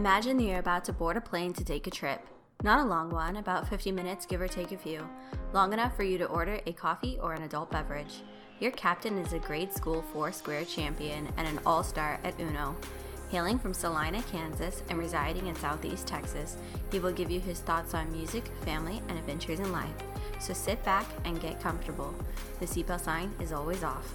Imagine that you're about to board a plane to take a trip. Not a long one, about 50 minutes, give or take a few. Long enough for you to order a coffee or an adult beverage. Your captain is a grade school four square champion and an all star at Uno. Hailing from Salina, Kansas, and residing in Southeast Texas, he will give you his thoughts on music, family, and adventures in life. So sit back and get comfortable. The seatbelt sign is always off.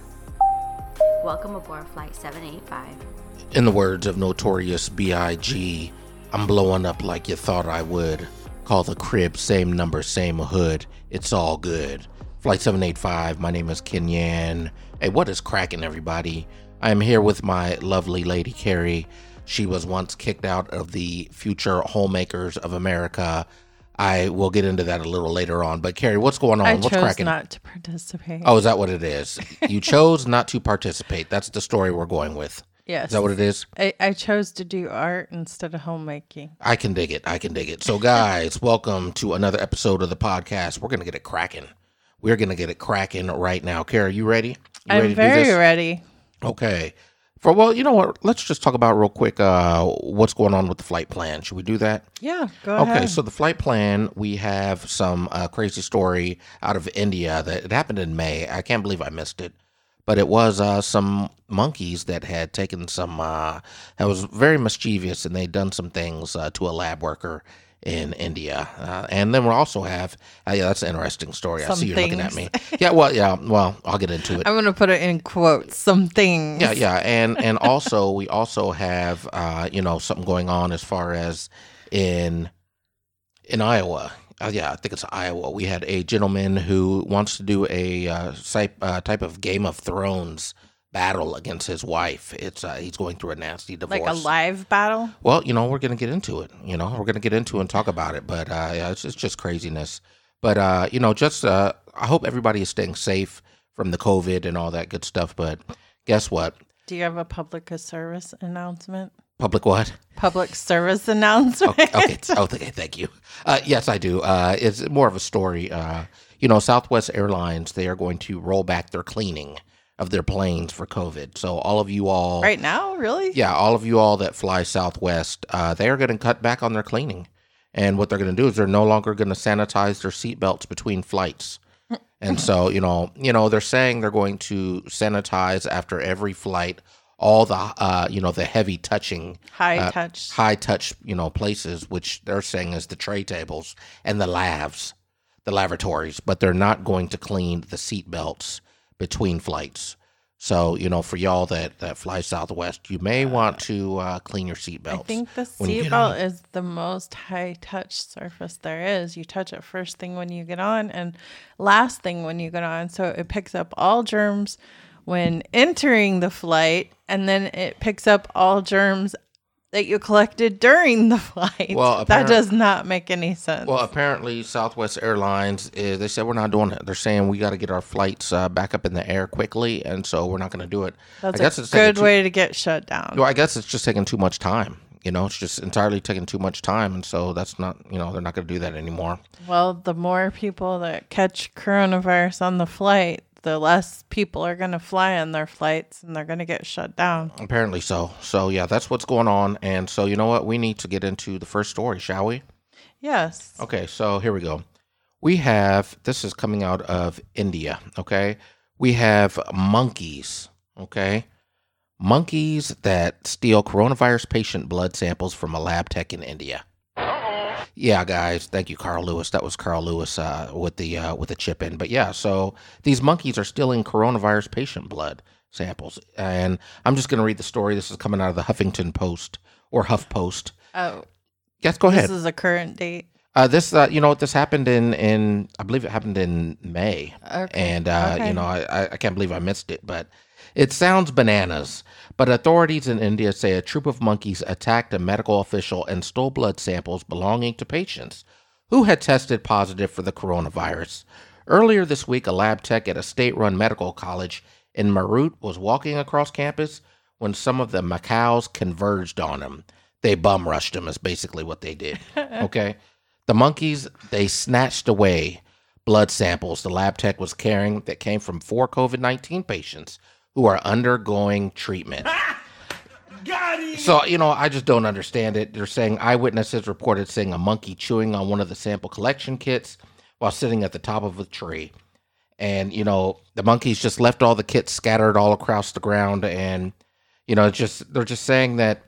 Welcome aboard Flight 785. In the words of Notorious B.I.G., I'm blowing up like you thought I would. Call the crib, same number, same hood. It's all good. Flight 785, my name is Kenyan. Hey, what is cracking, everybody? I am here with my lovely lady Carrie. She was once kicked out of the Future Homemakers of America. I will get into that a little later on. But Carrie, what's going on? I what's chose cracking? not to participate. Oh, is that what it is? You chose not to participate. That's the story we're going with. Yes. Is that what it is? I, I chose to do art instead of homemaking. I can dig it. I can dig it. So, guys, welcome to another episode of the podcast. We're gonna get it cracking. We're gonna get it cracking right now. Kara, you ready? You I'm to do very ready. Okay. For well, you know what? Let's just talk about real quick. Uh, what's going on with the flight plan? Should we do that? Yeah, go Okay, ahead. so the flight plan, we have some uh, crazy story out of India that it happened in May. I can't believe I missed it, but it was uh, some monkeys that had taken some. Uh, that was very mischievous, and they'd done some things uh, to a lab worker in India. Uh, and then we'll also have. Uh, yeah, that's an interesting story. I see you're looking at me. Yeah, well, yeah, well, I'll get into it. I'm gonna put it in quotes. Some things. Yeah, yeah, and and also we also have uh, you know something going on as far as in in Iowa. Uh, yeah, I think it's Iowa. We had a gentleman who wants to do a uh, type uh, type of Game of Thrones battle against his wife. It's uh, he's going through a nasty divorce. Like a live battle. Well, you know, we're gonna get into it. You know, we're gonna get into it and talk about it. But uh, yeah, it's, it's just craziness. But uh, you know, just uh, I hope everybody is staying safe from the COVID and all that good stuff. But guess what? Do you have a public service announcement? Public what? Public service announcement. Okay. okay. Oh, okay. Thank you. Uh, yes, I do. Uh, it's more of a story. Uh, you know, Southwest Airlines they are going to roll back their cleaning of their planes for COVID. So all of you all, right now, really? yeah, all of you all that fly Southwest, uh, they are going to cut back on their cleaning. And what they're going to do is they're no longer going to sanitize their seatbelts between flights. And so, you know, you know, they're saying they're going to sanitize after every flight all the, uh, you know, the heavy touching High uh, touch. high touch, you know, places, which they're saying is the tray tables and the labs, the lavatories, but they're not going to clean the seat belts between flights. So, you know, for y'all that, that fly Southwest, you may want to uh, clean your seat belts. I think the when you get on. seatbelt is the most high touch surface there is. You touch it first thing when you get on and last thing when you get on. So it picks up all germs when entering the flight and then it picks up all germs that you collected during the flight. Well, that does not make any sense. Well, apparently Southwest Airlines, is, they said we're not doing it. They're saying we got to get our flights uh, back up in the air quickly, and so we're not going to do it. That's I guess a it's good too- way to get shut down. Well, I guess it's just taking too much time. You know, it's just entirely taking too much time, and so that's not. You know, they're not going to do that anymore. Well, the more people that catch coronavirus on the flight, the less people are going to fly on their flights and they're going to get shut down. Apparently so. So yeah, that's what's going on. And so you know what? We need to get into the first story, shall we? Yes. Okay, so here we go. We have this is coming out of India, okay? We have monkeys, okay? Monkeys that steal coronavirus patient blood samples from a lab tech in India. Yeah, guys, thank you, Carl Lewis. That was Carl Lewis uh, with the uh, with the chip in. But yeah, so these monkeys are stealing coronavirus patient blood samples, and I'm just going to read the story. This is coming out of the Huffington Post or Huff Post. Oh, Yes, go ahead. this is a current date. Uh, this, uh, you know, what this happened in, in I believe it happened in May, Okay. and uh, Okay. you know, I- I can't believe I missed it, but it sounds bananas. But authorities in India say a troop of monkeys attacked a medical official and stole blood samples belonging to patients who had tested positive for the coronavirus. Earlier this week, a lab tech at a state-run medical college in Meerut was walking across campus when some of the macaques converged on him. They bum rushed him, is basically what they did. Okay. The monkeys, they snatched away blood samples the lab tech was carrying that came from four COVID 19 patients who are undergoing treatment. So, you know, I just don't understand it. They're saying eyewitnesses reported seeing a monkey chewing on one of the sample collection kits while sitting at the top of a tree. And, you know, the monkeys just left all the kits scattered all across the ground. And, you know, it's just, they're just saying that,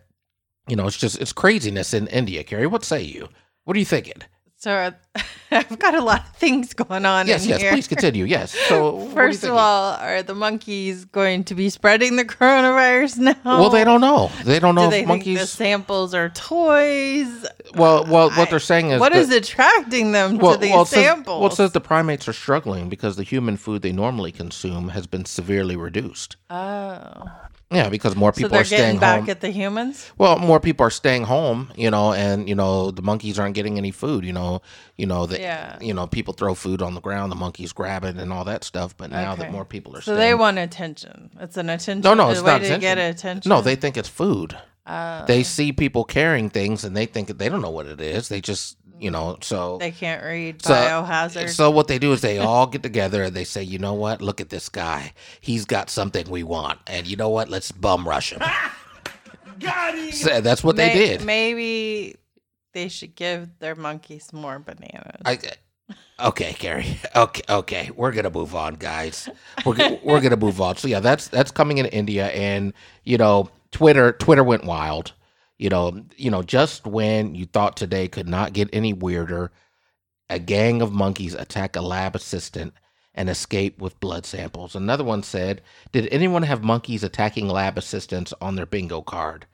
you know, it's just, it's craziness in India. Carrie, what say you? What are you thinking? So I've got a lot of things going on. Yes, yes, here. please continue. Yes. So, what are you First of all, are the monkeys going to be spreading the coronavirus now? well, they don't know. They don't know Do they if think the samples are toys? well, well, what they're saying is What that- is attracting them well, to these well, it says, samples? well, it says the primates are struggling because the human food they normally consume has been severely reduced. oh, Yeah, because more people they're staying getting back home. at the humans. well, more people are staying home, you know, and you know the monkeys aren't getting any food. You know, you know that Yeah. you know people throw food on the ground, the monkeys grab it and all that stuff. But now that more people are So staying, they want attention. It's an attention. no, no, it's way not to get attention. No, they think it's food. They see people carrying things and they think they don't know what it is. They just you know so they can't read So- biohazard. So what they do is they all get together and they say, you know what? Look at this guy. He's got something we want, and you know what? Let's bum rush him. Got So that's what they did. Maybe they should give their monkeys more bananas. I, okay, Carrie. Okay, okay. We're gonna move on, guys. We're we're gonna move on. So yeah, that's that's coming in India, and you know, Twitter Twitter went wild. You know, you know, just when you thought today could not get any weirder, a gang of monkeys attack a lab assistant and escape with blood samples. Another one said, "Did anyone have monkeys attacking lab assistants on their bingo card?"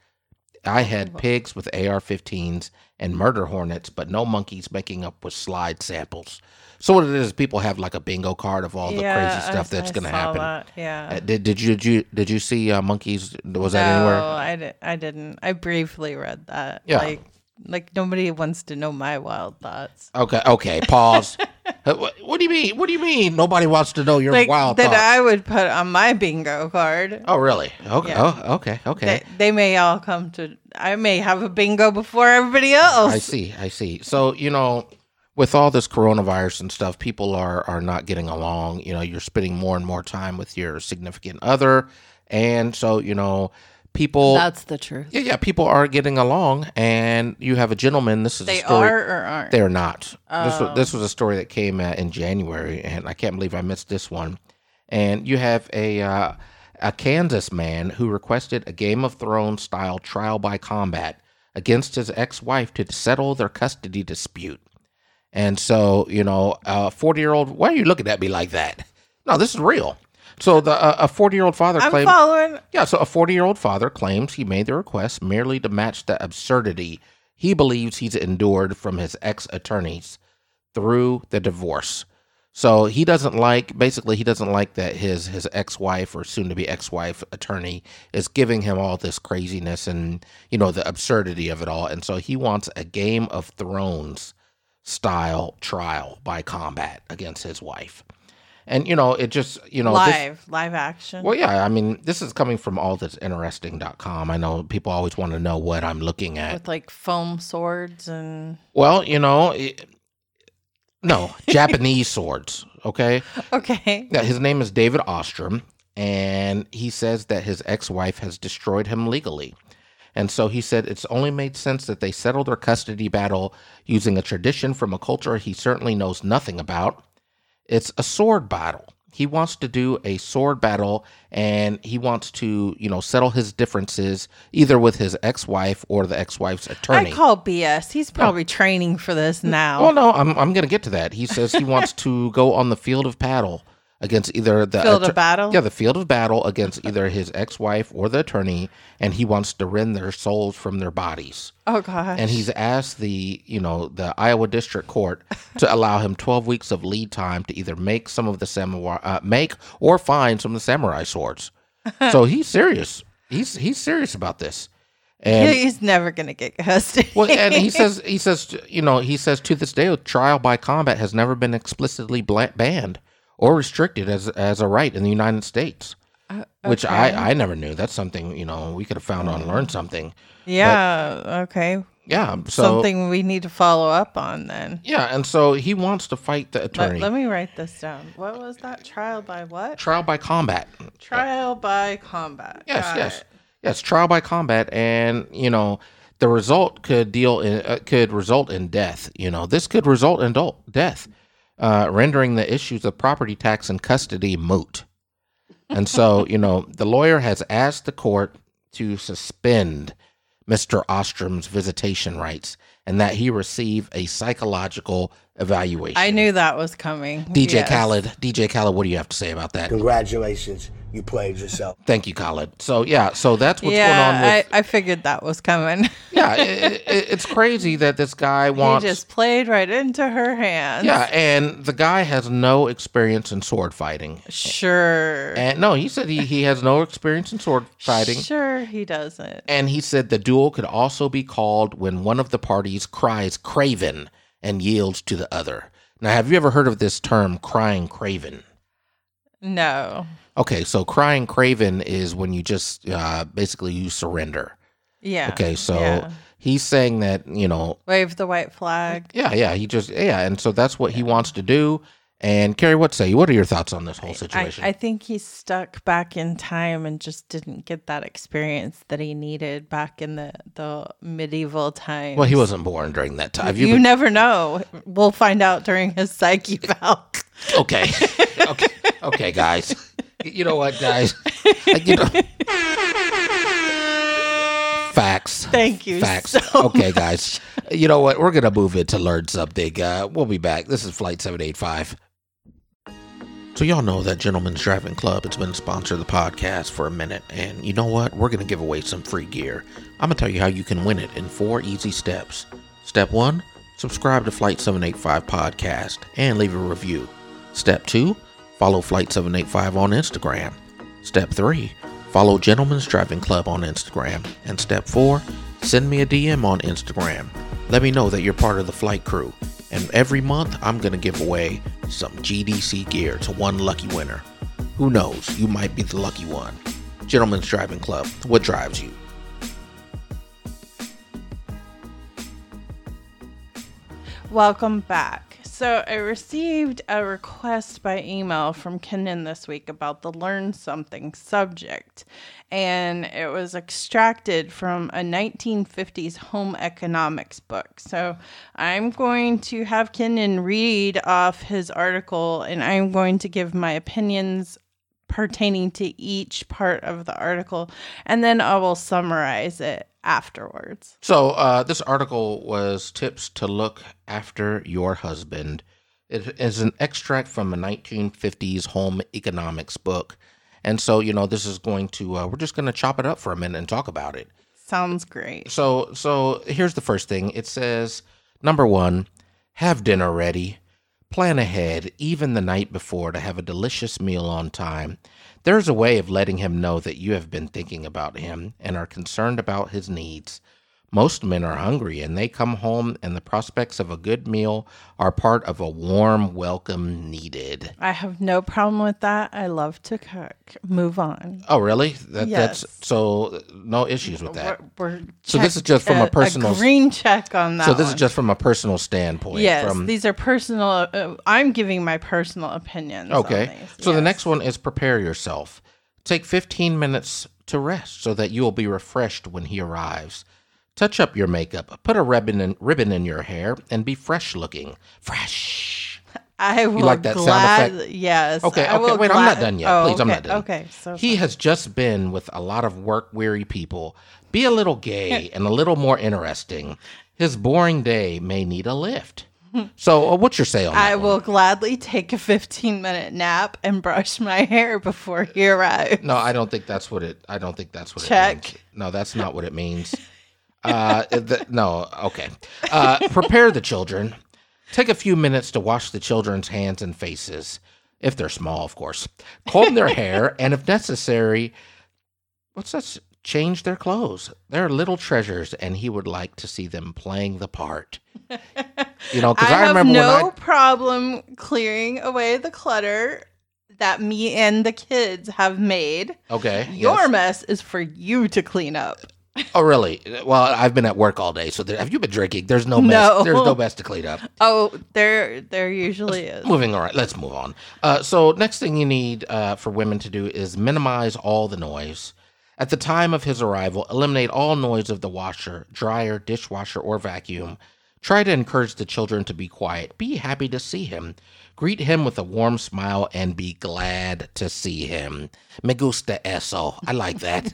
I had pigs with AR-15s and murder hornets, but no monkeys making up with slide samples. So what it is, people have like a bingo card of all the Yeah, crazy stuff I- that's going to happen. that, Yeah. Uh, did, did you did you did you see uh, monkeys? Was that no, anywhere? I, di- I didn't. I briefly read that. Yeah. Like, like nobody wants to know my wild thoughts. Okay, okay. Pause. Uh, what, what do you mean? What do you mean? Nobody wants to know your Like wild that thoughts. I would put on my bingo card. oh, really? Okay. Yeah. Oh, okay. Okay. They, they may all come to. I may have a bingo before everybody else. I see. I see. So you know, with all this coronavirus and stuff, people are are not getting along. You know, you're spending more and more time with your significant other, and so you know, people. That's the truth. yeah, yeah, people are getting along, and you have a gentleman. This is They a story. are or aren't. They're not. This was Oh. this was a story that came uh, in January, and I can't believe I missed this one. And you have a uh, a Kansas man who requested a Game of Thrones style trial by combat against his ex wife to settle their custody dispute. And so, you know, a forty year old. Why are you looking at me like that? No, this is real. So the uh, a forty year old father I'm claimed. following. Yeah, so a 40 year old father claims he made the request merely to match the absurdity he believes he's endured from his ex attorneys through the divorce. So he doesn't like, basically, he doesn't like that his his ex wife or soon to be ex wife attorney is giving him all this craziness and, you know, the absurdity of it all. And so he wants a Game of Thrones style trial by combat against his wife. And, you know, it just, you know, this, live, live action. well, yeah, I mean, this is coming from all that's interesting.com. I know people always want to know what I'm looking at. with like foam swords and Well, you know, it, no, Japanese swords, okay? okay. Yeah, his name is David Ostrom, and he says that his ex wife has destroyed him legally. And so he said it's only made sense that they settle their custody battle using a tradition from a culture he certainly knows nothing about. It's a sword battle. He wants to do a sword battle and he wants to, you know, settle his differences either with his ex wife or the ex wife's attorney. I call BS. He's probably training for this now. Well, no, I'm I'm gonna get to that. He says he wants to go on the field of battle against either the Field of battle? Yeah, the field of battle against either his ex-wife or the attorney, and he wants to rend their souls from their bodies. oh gosh. And he's asked the you know the Iowa District Court to allow him 12 weeks of lead time to either make some of the samurai uh, make or find some of the samurai swords. so he's serious. He's he's serious about this. And he's never gonna get custody. well, and he says he says you know he says to this day, trial by combat has never been explicitly banned or restricted as as a right in the United States, which okay. I I never knew. That's something you know we could have found on learn something. yeah. Okay. Yeah, so Something we need to follow up on then. yeah, and so he wants to fight the attorney. Let, let me write this down. What was that? Trial by what? trial by combat. Trial by combat. Yes, Got yes. it. Yes, trial by combat, and you know the result could deal in, uh, could result in death. You know this could result in do- death, uh, rendering the issues of property tax and custody moot. And so you know the lawyer has asked the court to suspend Mr. Ostrom's visitation rights and that he receive a psychological evaluation. I knew that was coming. DJ Yes. Khaled, DJ Khaled, what do you have to say about that? Congratulations, you played yourself. Thank you, Khaled. So yeah, so that's what's yeah, going on with. I, I figured that was coming. yeah, it, it, it's crazy that this guy wants. he just played right into her hands. yeah, and the guy has no experience in sword fighting. Sure. And no, he said he, he has no experience in sword fighting. Sure, he doesn't. And he said the duel could also be called when one of the parties cries craven and yields to the other. Now, have you ever heard of this term, crying craven? No. Okay, so crying craven is when you just uh, basically you surrender. Yeah. Okay, so yeah. he's saying that, you know, wave the white flag. yeah, yeah, he just, yeah, and so that's what he wants to do. And Carrie, what say you? What are your thoughts on this whole situation? I think he's stuck back in time and just didn't get that experience that he needed back in the, the medieval times. well, he wasn't born during that time. You You been- never know. We'll find out during his psych eval. okay, okay, okay, guys. You know what, guys? You know, facts. Thank you. Facts. so okay, guys. You know what? We're gonna move it to learn something. Uh, we'll be back. This is Flight Seven Eight Five. So y'all know that Gentlemen's Driving Club has been sponsoring the podcast for a minute, and you know what? We're gonna give away some free gear. I'm gonna tell you how you can win it in four easy steps. Step one: subscribe to Flight 785 podcast and leave a review. Step two: follow Flight 785 on Instagram. Step three: follow Gentlemen's Driving Club on Instagram. And step four: send me a DM on Instagram. Let me know that you're part of the flight crew. And every month, I'm going to give away some GDC gear to one lucky winner. Who knows? You might be the lucky one. Gentlemen's Driving Club. What drives you? Welcome back. So I received a request by email from Kenan this week about the learn something subject. And it was extracted from a 1950s home economics book. So I'm going to have Kenan read off his article and I'm going to give my opinions pertaining to each part of the article. And then I will summarize it afterwards. So, uh, this article was tips to look after your husband. It is an extract from a 1950s home economics book. And so, you know, this is going to, uh, we're just going to chop it up for a minute and talk about it. Sounds great. So, so here's the first thing. It says, number one, have dinner ready. Plan ahead, even the night before, to have a delicious meal on time. There's a way of letting him know that you have been thinking about him and are concerned about his needs. Most men are hungry and they come home, and the prospects of a good meal are part of a warm welcome needed. I have no problem with that. I love to cook. Move on. Oh, really? That, Yes. That's so no issues with that. We're, we're So this is just from a uh, personal- green check on that. So this is just from a personal standpoint. yes. From these are personal. Uh, I'm giving my personal opinions. on Okay. So the next one is prepare yourself. Take 15 minutes to rest so that you will be refreshed when he arrives. Touch up your makeup, put a ribbon in, ribbon in your hair, and be fresh looking. Fresh. I will like that sound glad, effect? Yes. Okay, I okay, wait, I'm not done yet. Oh, Please, I'm not done. Okay. So He has just been with a lot of work weary people. Be a little gay and a little more interesting. His boring day may need a lift. So, uh, what's your say on that? I one? will gladly take a 15 minute nap and brush my hair before he arrives. No, I don't think that's what it. I don't think that's what Check. it means. No, that's not what it means. Uh, the, no, okay. Uh, prepare the children. Take a few minutes to wash the children's hands and faces, if they're small, of course. Comb their hair, and if necessary, what's that? Change their clothes. They're little treasures, and he would like to see them playing the part. You know, because I, I, have remember no when I problem clearing away the clutter that me and the kids have made. okay, Your yes. mess is for you to clean up. Oh, really? Well, I've been at work all day, so there, have you been drinking? There's no mess. No. There's no mess to clean up. Oh, there, there usually is. Moving all right, let's move on. Uh, so next thing you need uh, for women to do is minimize all the noise. At the time of his arrival, eliminate all noise of the washer, dryer, dishwasher, or vacuum. Try to encourage the children to be quiet. Be happy to see him. Greet him with a warm smile and be glad to see him. Me gusta eso. I like that.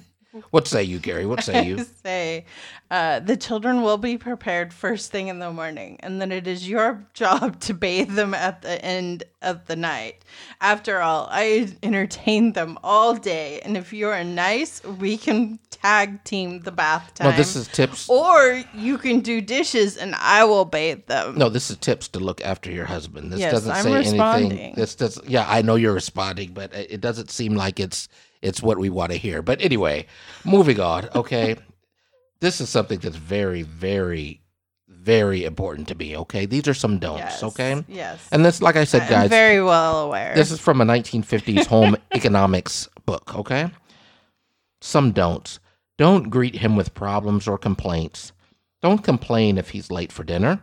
What say you, Gary? What say you? say uh, the children will be prepared first thing in the morning, and then it is your job to bathe them at the end of the night. After all, I entertain them all day, and if you're nice, we can tag team the bath time. No, this is tips. Or you can do dishes, and I will bathe them. No, this is tips to look after your husband. This Yes, doesn't I'm say anything. responding. This does. Yeah, I know you're responding, but it doesn't seem like it's it's what we want to hear. But anyway, moving on. Okay, this is something that's very, very, very important to me. Okay, these are some don'ts. Yes, Okay, Yes. and this, like I said, I'm guys, very well aware. this is from a 1950s home economics book, okay? Some don'ts. Don't greet him with problems or complaints. Don't complain if he's late for dinner.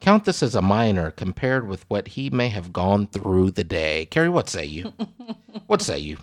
Count this as a minor compared with what he may have gone through the day. Carrie, what say you? what say you?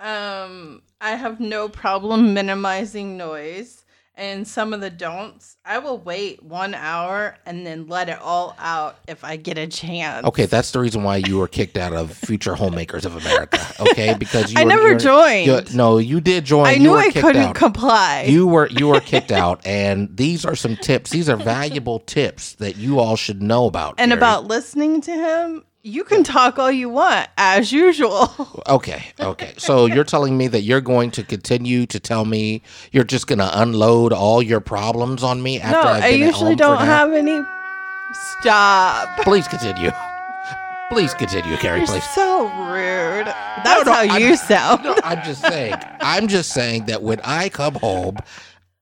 Um, I have no problem minimizing noise. And some of the don'ts, I will wait one hour and then let it all out if I get a chance. Okay, that's the reason why you were kicked out of Future Homemakers of America. Okay, because you I were, never you're- joined. you- no, you did join. I You knew I couldn't out. comply. you were you were kicked out and these are some tips these are valuable tips that you all should know about and Carrie. about listening to him, you can talk all you want, as usual. okay okay so you're telling me that you're going to continue to tell me you're just going to unload all your problems on me after no, I've I been at usually don't have any. Stop. please continue please continue carrie You're please so rude. That's no, how I'm- you sound. no i'm just saying i'm just saying that when i come home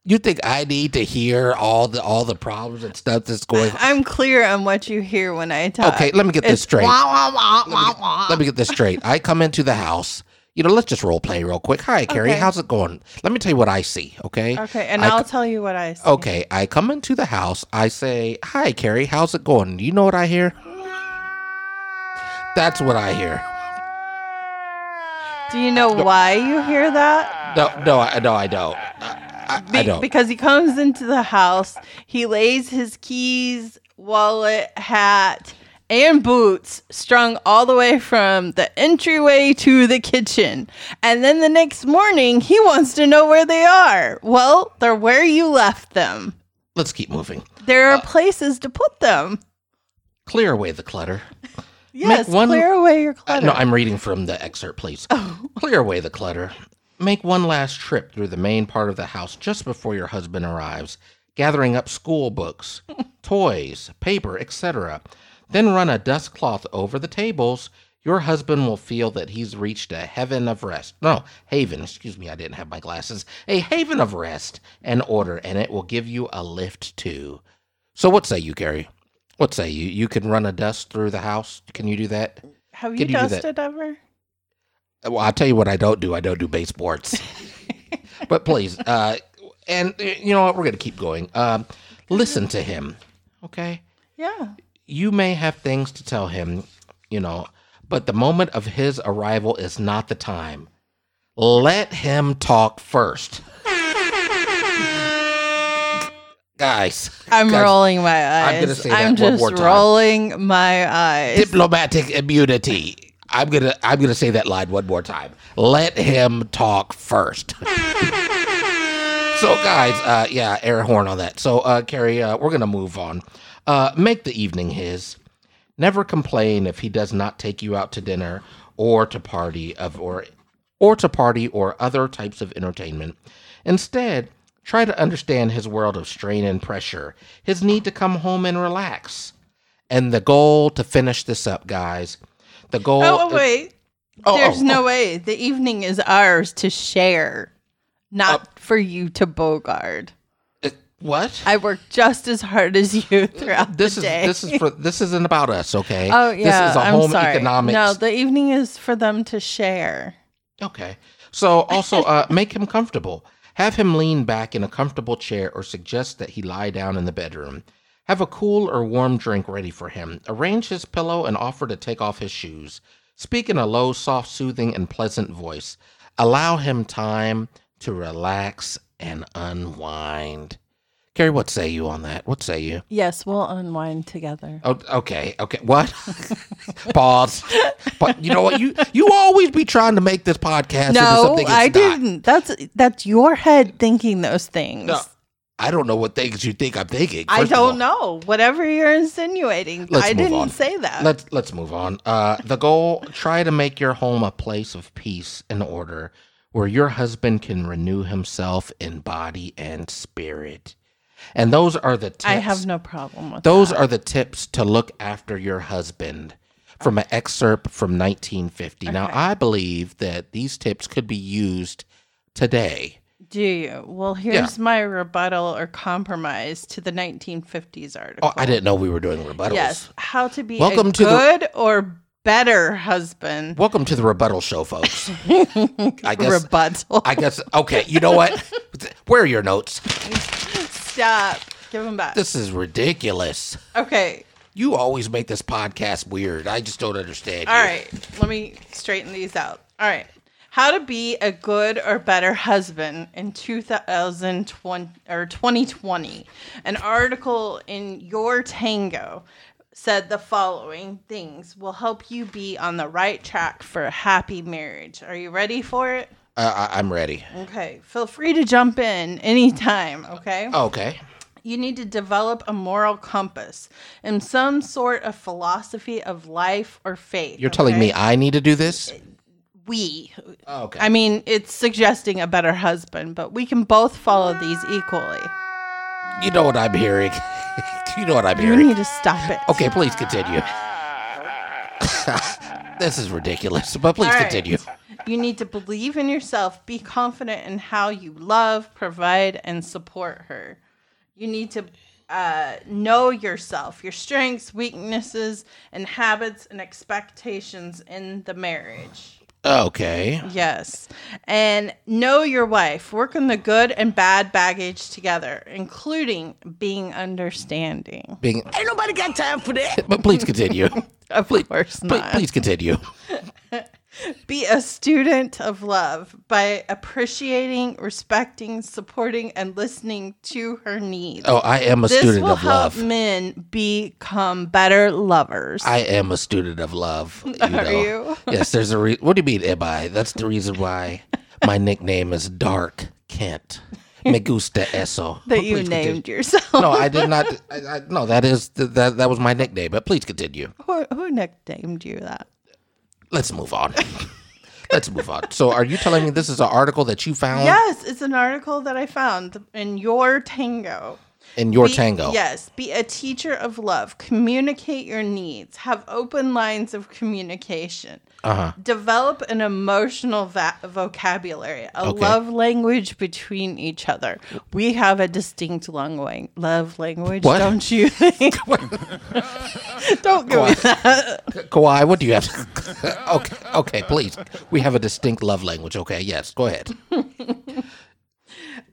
you think i need to hear all the all the problems and stuff that's going on I'm clear on what you hear when I talk. Okay, let me get this straight. wah, wah, wah, let, me get, let me get this straight. I come into the house. You know, let's just role play real quick. Hi, Carrie. Okay. How's it going? Let me tell you what I see. Okay. Okay, and I I'll tell you what I see. Okay, I come into the house. I say, "Hi, Carrie. How's it going?" You know what I hear? That's what I hear. Do you know why you hear that? No, no, I, no, I don't. I, I, I don't. Because he comes into the house, he lays his keys, wallet, hat, and boots strung all the way from the entryway to the kitchen. And then the next morning, he wants to know where they are. Well, they're where you left them. Let's keep moving. There Uh, are places to put them. Clear away the clutter. Yes, one- clear away your Uh, clutter. no, I'm reading from the excerpt, please. Clear away the clutter. Make one last trip through the main part of the house just before your husband arrives, gathering up school books, toys, paper, etc. Then run a dust cloth over the tables. Your husband will feel that he's reached a heaven of rest. No, haven, excuse me, I didn't have my glasses. A haven of rest and order, and it will give you a lift too. So, what say you, Gary? What say you? You can run a dust through the house? Can you do that? Have you Can you do that? dusted ever? Well, I'll tell you what I don't do. I don't do base sports. but please, uh, and uh, you know what? We're going to keep going. Um, listen to him, okay? Yeah. You may have things to tell him, you know, but the moment of his arrival is not the time. Let him talk first. Guys, I'm guys, rolling my eyes. I'm gonna say I'm just rolling my eyes. diplomatic immunity. I'm gonna I'm gonna say that line one more time. Let him talk first. so guys, uh yeah, air horn on that. So uh Carrie, uh, we're gonna move on. Uh make the evening his. Never complain if he does not take you out to dinner or to party of or or to party or other types of entertainment. Instead, try to understand his world of strain and pressure, his need to come home and relax. And the goal to finish this up, guys. The goal oh, wait. Oh, There's oh, no way. The evening is ours to share, not Uh, for you to bogard. uh, what? I work just as hard as you throughout this the is day. this is for this isn't about us, okay? oh yeah, This is a I'm home sorry. economics. No, the evening is for them to share. Okay. So also uh, make him comfortable. Have him lean back in a comfortable chair or suggest that he lie down in the bedroom. Have a cool or warm drink ready for him. Arrange his pillow and offer to take off his shoes. Speak in a low, soft, soothing, and pleasant voice. Allow him time to relax and unwind. Carrie, what say you on that? What say you? Yes, we'll unwind together. Oh, okay, okay. What? Pause. But you know what? You you always be trying to make this podcast into No, I not. didn't. That's that's your head thinking those things. No, I don't know what things you think I'm thinking. I First all, don't know. Whatever you're insinuating, I didn't on. say that. Let's let's move on. Uh, the goal: try to make your home a place of peace and order, where your husband can renew himself in body and spirit. And those are the tips. I have no problem with Those that. are the tips to look after your husband from an excerpt from 1950. Now, I believe that these tips could be used today. Do you? Well, here's my rebuttal or compromise to the 1950s article. Oh, I didn't know we were doing rebuttals. Yes, how to be Welcome a to the- good or better husband. Welcome to the rebuttal show, folks. I guess. rebuttal. I guess. Okay, you know what? Where are your notes? Stop. Give them back. This is ridiculous. okay. You always make this podcast weird. I just don't understand. All you. right. Let me straighten these out. All right. How to be a good or better husband in 2020 or 2020. An article in Your Tango said the following things will help you be on the right track for a happy marriage. Are you ready for it? Uh, I- I'm ready. Okay. Feel free to jump in anytime, okay? Okay. You need to develop a moral compass and some sort of philosophy of life or faith. You're telling me? I need to do this? We. Okay. I mean, it's suggesting a better husband, but we can both follow these equally. you know what I'm hearing. you know what I'm You hearing. need to stop it. Okay, please continue. this is ridiculous, but please right. continue. You need to believe in yourself, be confident in how you love, provide, and support her. You need to uh, know yourself, your strengths, weaknesses, and habits and expectations in the marriage. Okay. Yes. And know your wife. Work on the good and bad baggage together, including being understanding. Being, Ain't nobody got time for that. but please continue. Of course Please, not. please continue. Be a student of love by appreciating, respecting, supporting, and listening to her needs. Oh, I am a this student will of help love. men become better lovers. I am a student of love. You Are know. you? yes, there's a re- What do you mean, am I? That's the reason why my nickname is Dark Kent. Me gusta eso. that you continue. named yourself. No, I did not. I, I, no, that is that. That was my nickname. But please continue. who, who nicknamed you that? Let's move on. Let's move on. So, are you telling me this is an article that you found Yes, it's an article that I found in Your Tango. In your Be- tango? Yes. Be a teacher of love. Communicate your needs. Have open lines of communication. Uh huh. Develop an emotional va- vocabulary, a Okay. love language between each other. We have a distinct lang- love language, What? don't you think? don't go me that. Kawhi, what do you have? okay, okay, please. We have a distinct love language. Okay, yes, go ahead.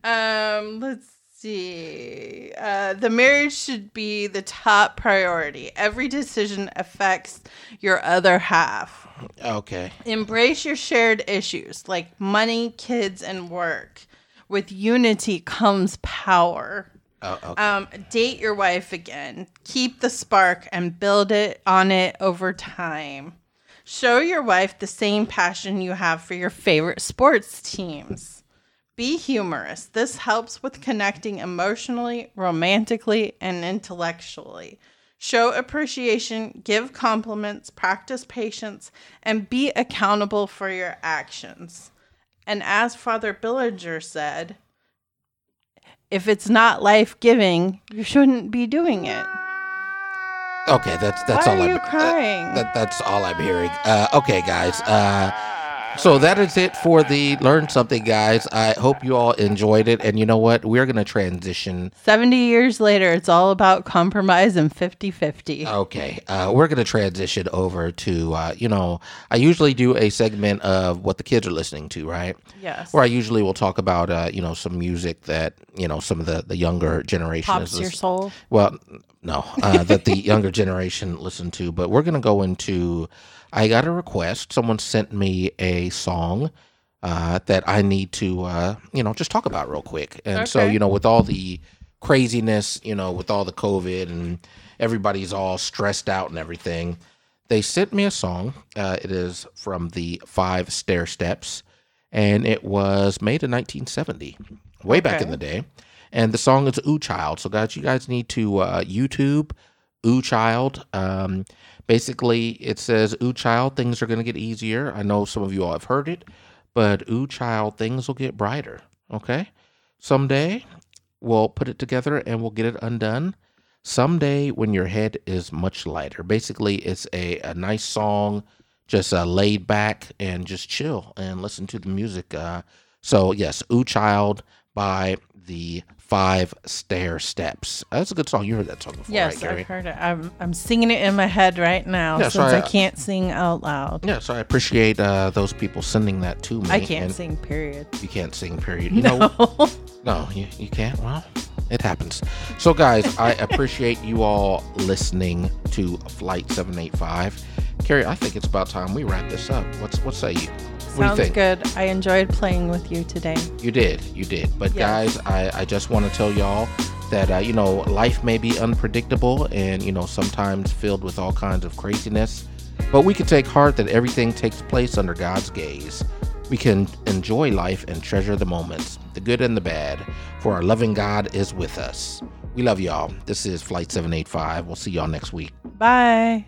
Um, let's see. Uh, the marriage should be the top priority. Every decision affects your other half. Okay. Embrace your shared issues like money, kids, and work. With unity comes power. Oh, okay. Um, date your wife again. Keep the spark and build it on it over time. Show your wife the same passion you have for your favorite sports teams. Be humorous. This helps with connecting emotionally, romantically, and intellectually. Show appreciation, give compliments, practice patience, and be accountable for your actions. And as Father Billinger said, if it's not life giving, you shouldn't be doing it. Okay, that's that's Why all are I'm you uh, crying? that, that's all I'm hearing. Uh, okay, guys. Uh, so that is it for the learn something, guys. I hope you all enjoyed it, and you know what? We're gonna transition 70 years later, it's all about compromise and 50 50. Okay, uh, we're going to transition over to, uh, you know, I usually do a segment of what the kids are listening to, right? Yes. Where I usually will talk about, uh, you know, some music that, you know, some of the, the younger generation Pops your soul. Well, no, uh, that the younger generation listen to. But we're going to go into, I got a request. Someone sent me a song uh, that I need to, uh, you know, just talk about real quick. And so, you know, with all the craziness, you know, with all the COVID and everybody's all stressed out and everything, they sent me a song. Uh, it is from the Five Stairsteps, and it was made in 1970, way back in the day. And the song is Ooh Child. So, guys, you guys need to uh, YouTube Ooh Child. Um, basically, it says Ooh Child, things are going to get easier. I know some of you all have heard it, but Ooh Child, things will get brighter. Okay? Someday we'll put it together and we'll get it undone. Someday when your head is much lighter. Basically, it's a, a nice song, just uh, laid back and just chill and listen to the music. Uh, so, yes, Ooh Child by the Five Stairsteps. That's a good song. You heard that song before, Yes, right, Gary? I've heard it. I'm I'm singing it in my head right now Yeah, since so I, I- can't sing out loud. Yeah, so I appreciate uh, those people sending that to me. I can't sing. Period. You can't sing, period. You know, no, you, you can't. Well, it happens. So, guys, I appreciate you all listening to Flight 785. Carrie, I think it's about time we wrap this up. What's what say you? Sounds do you think? good. I enjoyed playing with you today. You did, you did. But Yes. guys, I, I just want to tell y'all that uh, you know life may be unpredictable and you know sometimes filled with all kinds of craziness, but we can take heart that everything takes place under God's gaze. We can enjoy life and treasure the moments, the good and the bad, for our loving God is with us. We love y'all. This is Flight 785. We'll see y'all next week. Bye.